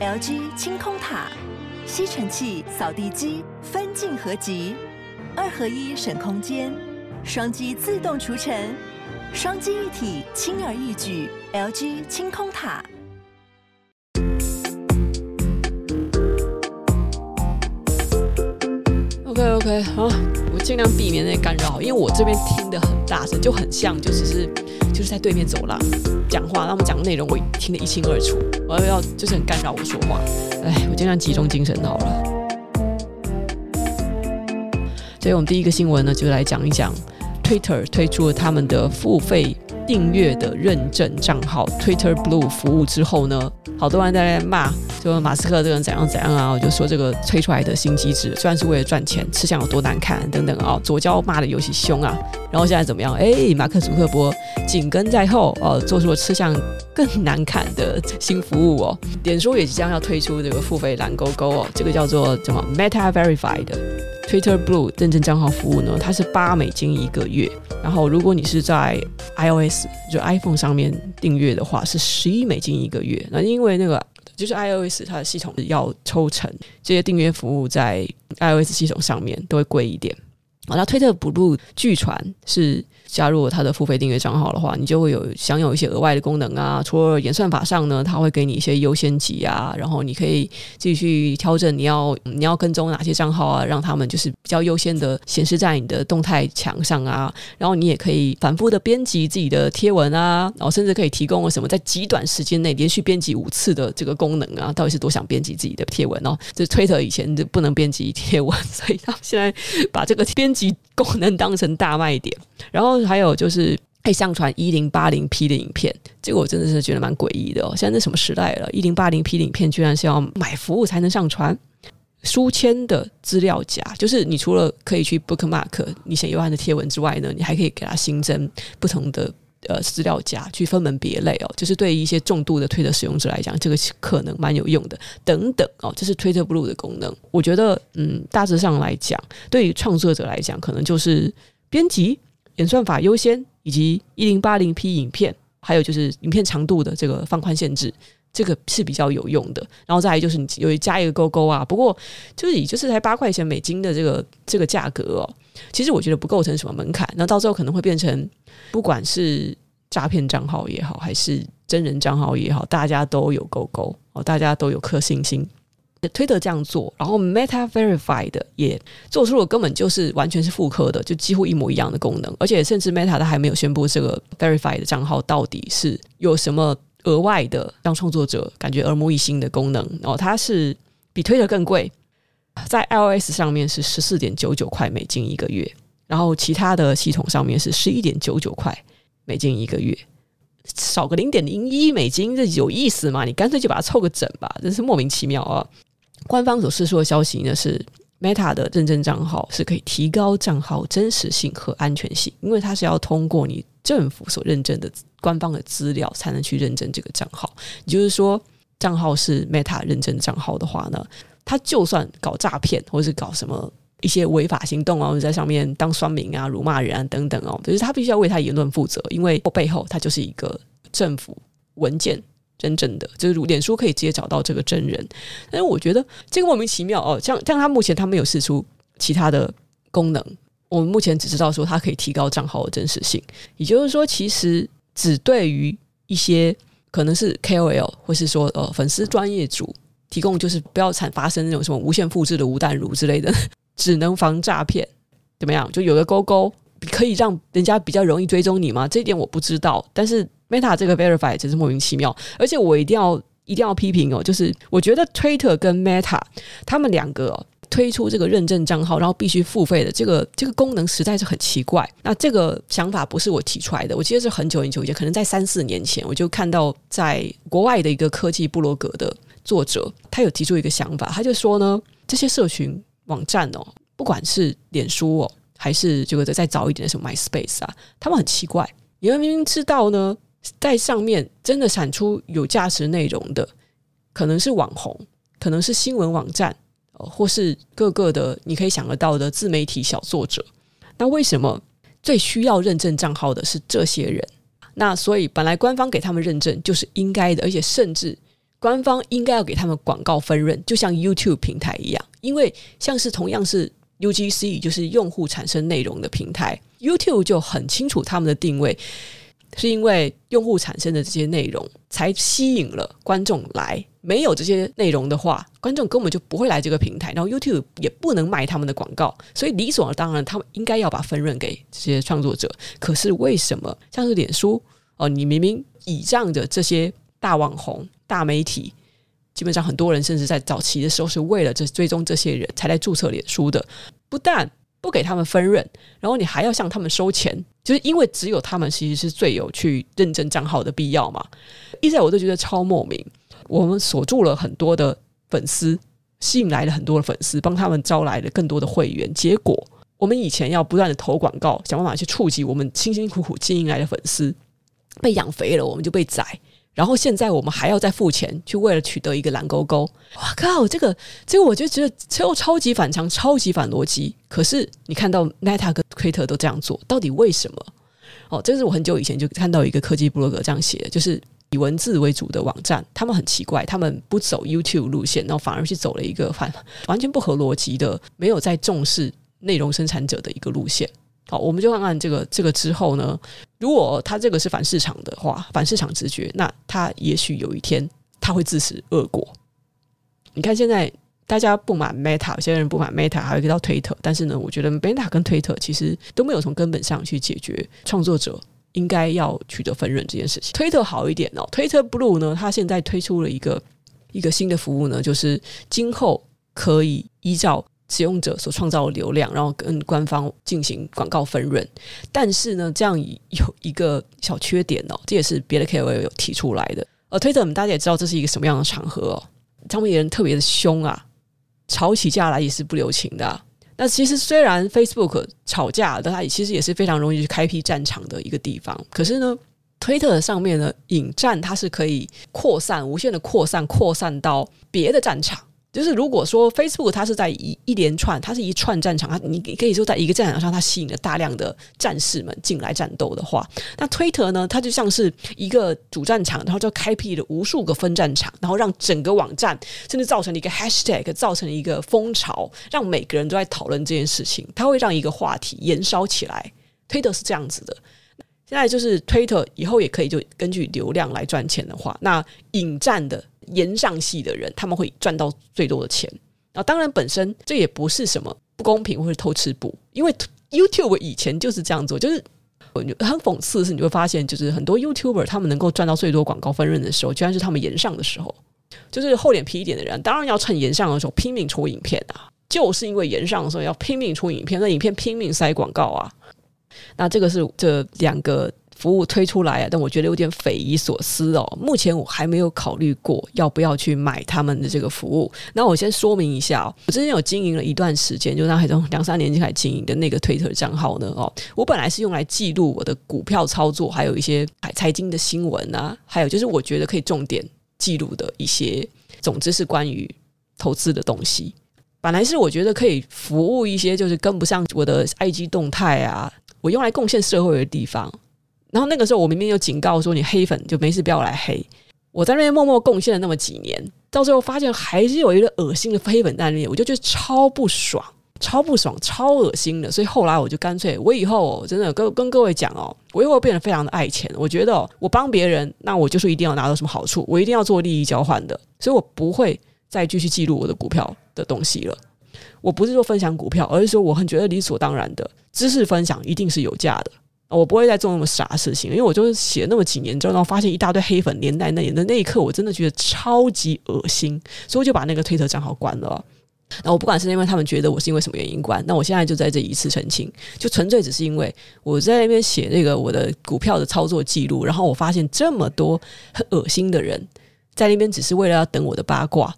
LG 清空塔，吸尘器、扫地机分镜合集，二合一省空间，双击自动除尘，双机一体轻而易举。LG 清空塔。OK OK，好，尽量避免那些干扰，因为我这边听得很大声，就很像就只是就是在对面走廊讲话，他们讲的内容我听得一清二楚，我要要就是很干扰我说话，哎，我尽量集中精神好了。所以我们第一个新闻呢，就来讲一讲 Twitter 推出了他们的付费订阅的认证账号 Twitter Blue 服务之后呢，好多人在那骂。就马斯克这个人怎样怎样啊？我就说这个推出来的新机制，虽然是为了赚钱，吃相有多难看等等啊，左胶骂的尤其凶啊。然后现在怎么样？哎，马克·祖克伯紧跟在后，呃，做出了吃相更难看的新服务哦。脸书也即将要推出这个付费蓝勾勾哦，这个叫做什么 Meta Verified Twitter Blue 认证账号服务呢？它是八美金一个月，然后如果你是在 iOS 就 iPhone 上面订阅的话，是十一美金一个月。那因为那个。就是 iOS 它的系统要抽成，这些订阅服务在 iOS 系统上面都会贵一点。然后推特 Blue 据传是。加入了他的付费订阅账号的话，你就会有享有一些额外的功能啊。除了演算法上呢，他会给你一些优先级啊，然后你可以继续调整你要你要跟踪哪些账号啊，让他们就是比较优先的显示在你的动态墙上啊。然后你也可以反复的编辑自己的贴文啊，然后甚至可以提供什么在极短时间内连续编辑五次的这个功能啊。到底是多想编辑自己的贴文哦？这 Twitter 以前就不能编辑贴文，所以他现在把这个编辑功能当成大卖点，然后。还有就是，可以上传一零八零 P 的影片，这个我真的是觉得蛮诡异的哦。现在什么时代了？一零八零 P 的影片居然是要买服务才能上传？书签的资料夹，就是你除了可以去 Bookmark 你想浏览的贴文之外呢，你还可以给它新增不同的呃资料夹，去分门别类哦。就是对于一些重度的推特使用者来讲，这个可能蛮有用的。等等哦，这是推特 Blue 的功能。我觉得，嗯，大致上来讲，对于创作者来讲，可能就是编辑。演算法优先，以及一零八零 P 影片，还有就是影片长度的这个放宽限制，这个是比较有用的。然后再来就是你有加一个勾勾啊，不过就是以就是才八块钱美金的这个这个价格哦，其实我觉得不构成什么门槛。那到最后可能会变成，不管是诈骗账号也好，还是真人账号也好，大家都有勾勾哦，大家都有颗星星。推特这样做，然后 Meta Verified 也做出了根本就是完全是复刻的，就几乎一模一样的功能，而且甚至 Meta 它还没有宣布这个 Verified 的账号到底是有什么额外的让创作者感觉耳目一新的功能。然后它是比推特更贵，在 iOS 上面是十四点九九块美金一个月，然后其他的系统上面是十一点九九块美金一个月。少个零点零一美金，这有意思吗？你干脆就把它凑个整吧，真是莫名其妙啊！官方所释出的消息呢是，Meta 的认证账号是可以提高账号真实性和安全性，因为它是要通过你政府所认证的官方的资料才能去认证这个账号。也就是说，账号是 Meta 认证账号的话呢，它就算搞诈骗或者是搞什么一些违法行动啊，或者在上面当酸民啊、辱骂人啊等等哦，就是他必须要为他言论负责，因为背后他就是一个政府文件。真正的就是脸书可以直接找到这个真人，但是我觉得这个莫名其妙哦，像像他目前他没有试出其他的功能，我们目前只知道说它可以提高账号的真实性，也就是说，其实只对于一些可能是 KOL 或是说呃粉丝专业组提供，就是不要产发生那种什么无限复制的无弹如之类的，只能防诈骗，怎么样？就有个勾勾可以让人家比较容易追踪你吗？这一点我不知道，但是。Meta 这个 Verify 真是莫名其妙，而且我一定要一定要批评哦，就是我觉得 Twitter 跟 Meta 他们两个、推出这个认证账号，然后必须付费的这个这个功能实在是很奇怪。那这个想法不是我提出来的，我记得是很久很久以前，可能在三四年前，我就看到在国外的一个科技部落格的作者，他有提出一个想法，他就说呢，这些社群网站哦，不管是脸书哦，还是这个再早一点的什么 MySpace 啊，他们很奇怪，你们明明知道呢。在上面真的产出有价值内容的，可能是网红，可能是新闻网站，或是各个的你可以想得到的自媒体小作者。那为什么最需要认证账号的是这些人？那所以本来官方给他们认证就是应该的，而且甚至官方应该要给他们广告分润，就像 YouTube 平台一样，因为像是同样是 UGC，就是用户产生内容的平台，YouTube 就很清楚他们的定位。是因为用户产生的这些内容才吸引了观众来，没有这些内容的话，观众根本就不会来这个平台，然后 YouTube 也不能卖他们的广告，所以理所当然，他们应该要把分润给这些创作者。可是为什么像是脸书哦，你明明倚仗着这些大网红、大媒体，基本上很多人甚至在早期的时候是为了这追踪这些人才来注册脸书的，不但不给他们分润，然后你还要向他们收钱。就是因为只有他们其实是最有去认证账号的必要嘛，一直我都觉得超莫名。我们锁住了很多的粉丝，吸引来了很多的粉丝，帮他们招来了更多的会员。结果我们以前要不断的投广告，想办法去触及我们辛辛苦苦经营来的粉丝，被养肥了，我们就被宰。然后现在我们还要再付钱，去为了取得一个蓝勾勾。哇靠！这个这个，我就觉得超超级反常，超级反逻辑。可是你看到 Meta 跟 Twitter 都这样做，到底为什么？哦，这是我很久以前就看到一个科技部落格这样写，就是以文字为主的网站，他们很奇怪，他们不走 YouTube 路线，然后反而是走了一个反完全不合逻辑的，没有在重视内容生产者的一个路线。好，我们就看看这个这个之后呢，如果他这个是反市场的话，反市场直觉，那他也许有一天他会自食恶果。你看现在大家不满 Meta，有些人不满 Meta，还有一个叫推特，但是呢，我觉得 Meta 跟推特其实都没有从根本上去解决创作者应该要取得分润这件事情。推特好一点哦，推特 Blue 呢，它现在推出了一个一个新的服务呢，就是今后可以依照。使用者所创造的流量，然后跟官方进行广告分润，但是呢，这样有一个小缺点哦，这也是别的 KOL 有提出来的。而推特，我们大家也知道这是一个什么样的场合哦，他们也人特别的凶啊，吵起架来也是不留情的啊。那其实虽然 Facebook 吵架，但它其实也是非常容易去开辟战场的一个地方。可是呢，推特上面呢，引战它是可以扩散、无限的扩散、扩散到别的战场。就是如果说 Facebook 它是在一一连串，它是一串战场，它你可以说在一个战场上，它吸引了大量的战士们进来战斗的话，那推特呢，它就像是一个主战场，然后就开辟了无数个分战场，然后让整个网站甚至造成了一个 Hashtag，造成了一个风潮，让每个人都在讨论这件事情，它会让一个话题延烧起来。推特是这样子的，现在就是推特以后也可以就根据流量来赚钱的话，那引战的。延上戏的人，他们会赚到最多的钱。啊，当然本身这也不是什么不公平或者偷吃补，因为 YouTube 以前就是这样做，就是很讽刺的是，你会发现，就是很多 YouTuber 他们能够赚到最多广告分润的时候，居然是他们延上的时候。就是厚脸皮一点的人，当然要趁延上的时候拼命出影片啊，就是因为延上的时候要拼命出影片，那影片拼命塞广告啊。那这个是这两个。服务推出来啊，但我觉得有点匪夷所思哦。目前我还没有考虑过要不要去买他们的这个服务。那我先说明一下，我之前有经营了一段时间，就那种两三年前开始经营的那个推特账号呢哦，我本来是用来记录我的股票操作，还有一些财经的新闻啊，还有就是我觉得可以重点记录的一些，总之是关于投资的东西。本来是我觉得可以服务一些就是跟不上我的 IG 动态啊，我用来贡献社会的地方。然后那个时候，我明明有警告说，你黑粉就没事不要来黑。我在那边默默贡献了那么几年，到最后发现还是有一个恶心的黑粉在那里，我就觉得超不爽，超不爽，超恶心的。所以后来我就干脆，我以后真的跟跟各位讲哦，我以后变得非常的爱钱。我觉得我帮别人，那我就是一定要拿到什么好处，我一定要做利益交换的，所以我不会再继续记录我的股票的东西了。我不是说分享股票，而是说我很觉得理所当然的知识分享一定是有价的。我不会再做那么傻的事情，因为我就是写那么几年之后，然后发现一大堆黑粉连带那年的那一刻，我真的觉得超级恶心，所以我就把那个推特账号关了。那我不管是因为他们觉得我是因为什么原因关，那我现在就在这一次澄清，就纯粹只是因为我在那边写那个我的股票的操作记录，然后我发现这么多很恶心的人在那边只是为了要等我的八卦，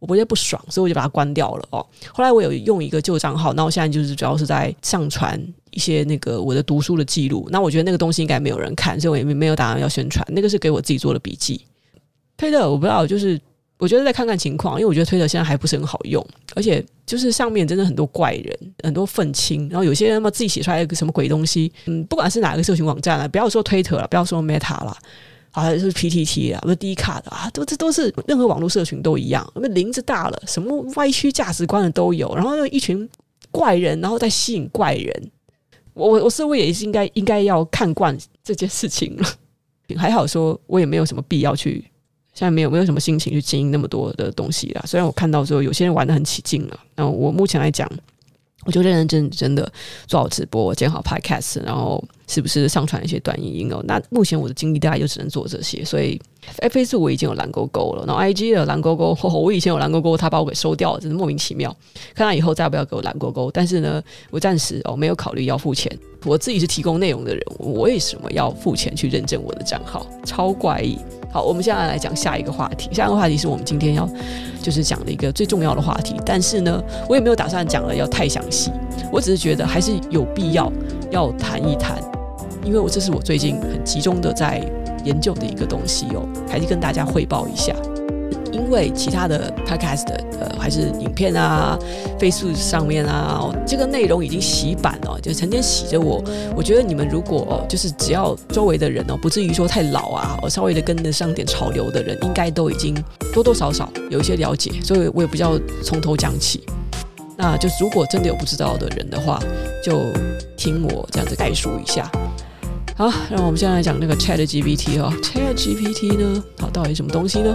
我不觉得不爽，所以我就把它关掉了哦。后来我有用一个旧账号，那我现在就是主要是在上传。一些那个我的读书的记录，那我觉得那个东西应该没有人看，所以我也没没有打算要宣传。那个是给我自己做的笔记。推特我不知道，就是我觉得再看看情况，因为我觉得推特现在还不是很好用，而且就是上面真的很多怪人，很多愤青，然后有些人嘛自己写出来一个什么鬼东西，嗯，不管是哪个社群网站啊，不要说推特了，不要说 Meta 了，啊，就是 PTT 啊，不是 D 卡的啊，都这都是任何网络社群都一样，那林子大了，什么歪曲价值观的都有，然后又一群怪人，然后再吸引怪人。我我我似乎也是应该应该要看惯这件事情了，还好说，我也没有什么必要去，现在没有没有什么心情去经营那么多的东西啦。虽然我看到说有些人玩的很起劲了，那我目前来讲。我就认认真真的做好直播，剪好 Podcast，然后时不时上传一些短影音哦。那目前我的精力大概就只能做这些，所以 Facebook 我已经有蓝勾勾了，然后 IG 的蓝勾勾，我以前有蓝勾勾，他把我给收掉了，真的莫名其妙。看他以后再不要给我蓝勾勾，但是呢，我暂时哦没有考虑要付钱。我自己是提供内容的人，我为什么要付钱去认证我的账号？超怪异。好，我们现在来讲下一个话题。下一个话题是我们今天要就是讲的一个最重要的话题。但是呢，我也没有打算讲了要太详细。我只是觉得还是有必要要谈一谈，因为我这是我最近很集中的在研究的一个东西哦，还是跟大家汇报一下。因为其他的 podcast 呃还是影片啊，Facebook 上面啊，这个内容已经洗版了，就成天洗着我。我觉得你们如果，就是只要周围的人哦，不至于说太老啊，稍微的跟得上点潮流的人，应该都已经多多少少有一些了解，所以我也不要从头讲起。那就如果真的有不知道的人的话，就听我这样子概述一下。好，那我们现在来讲那个 Chat GPT 哦，Chat GPT 呢，好，到底什么东西呢？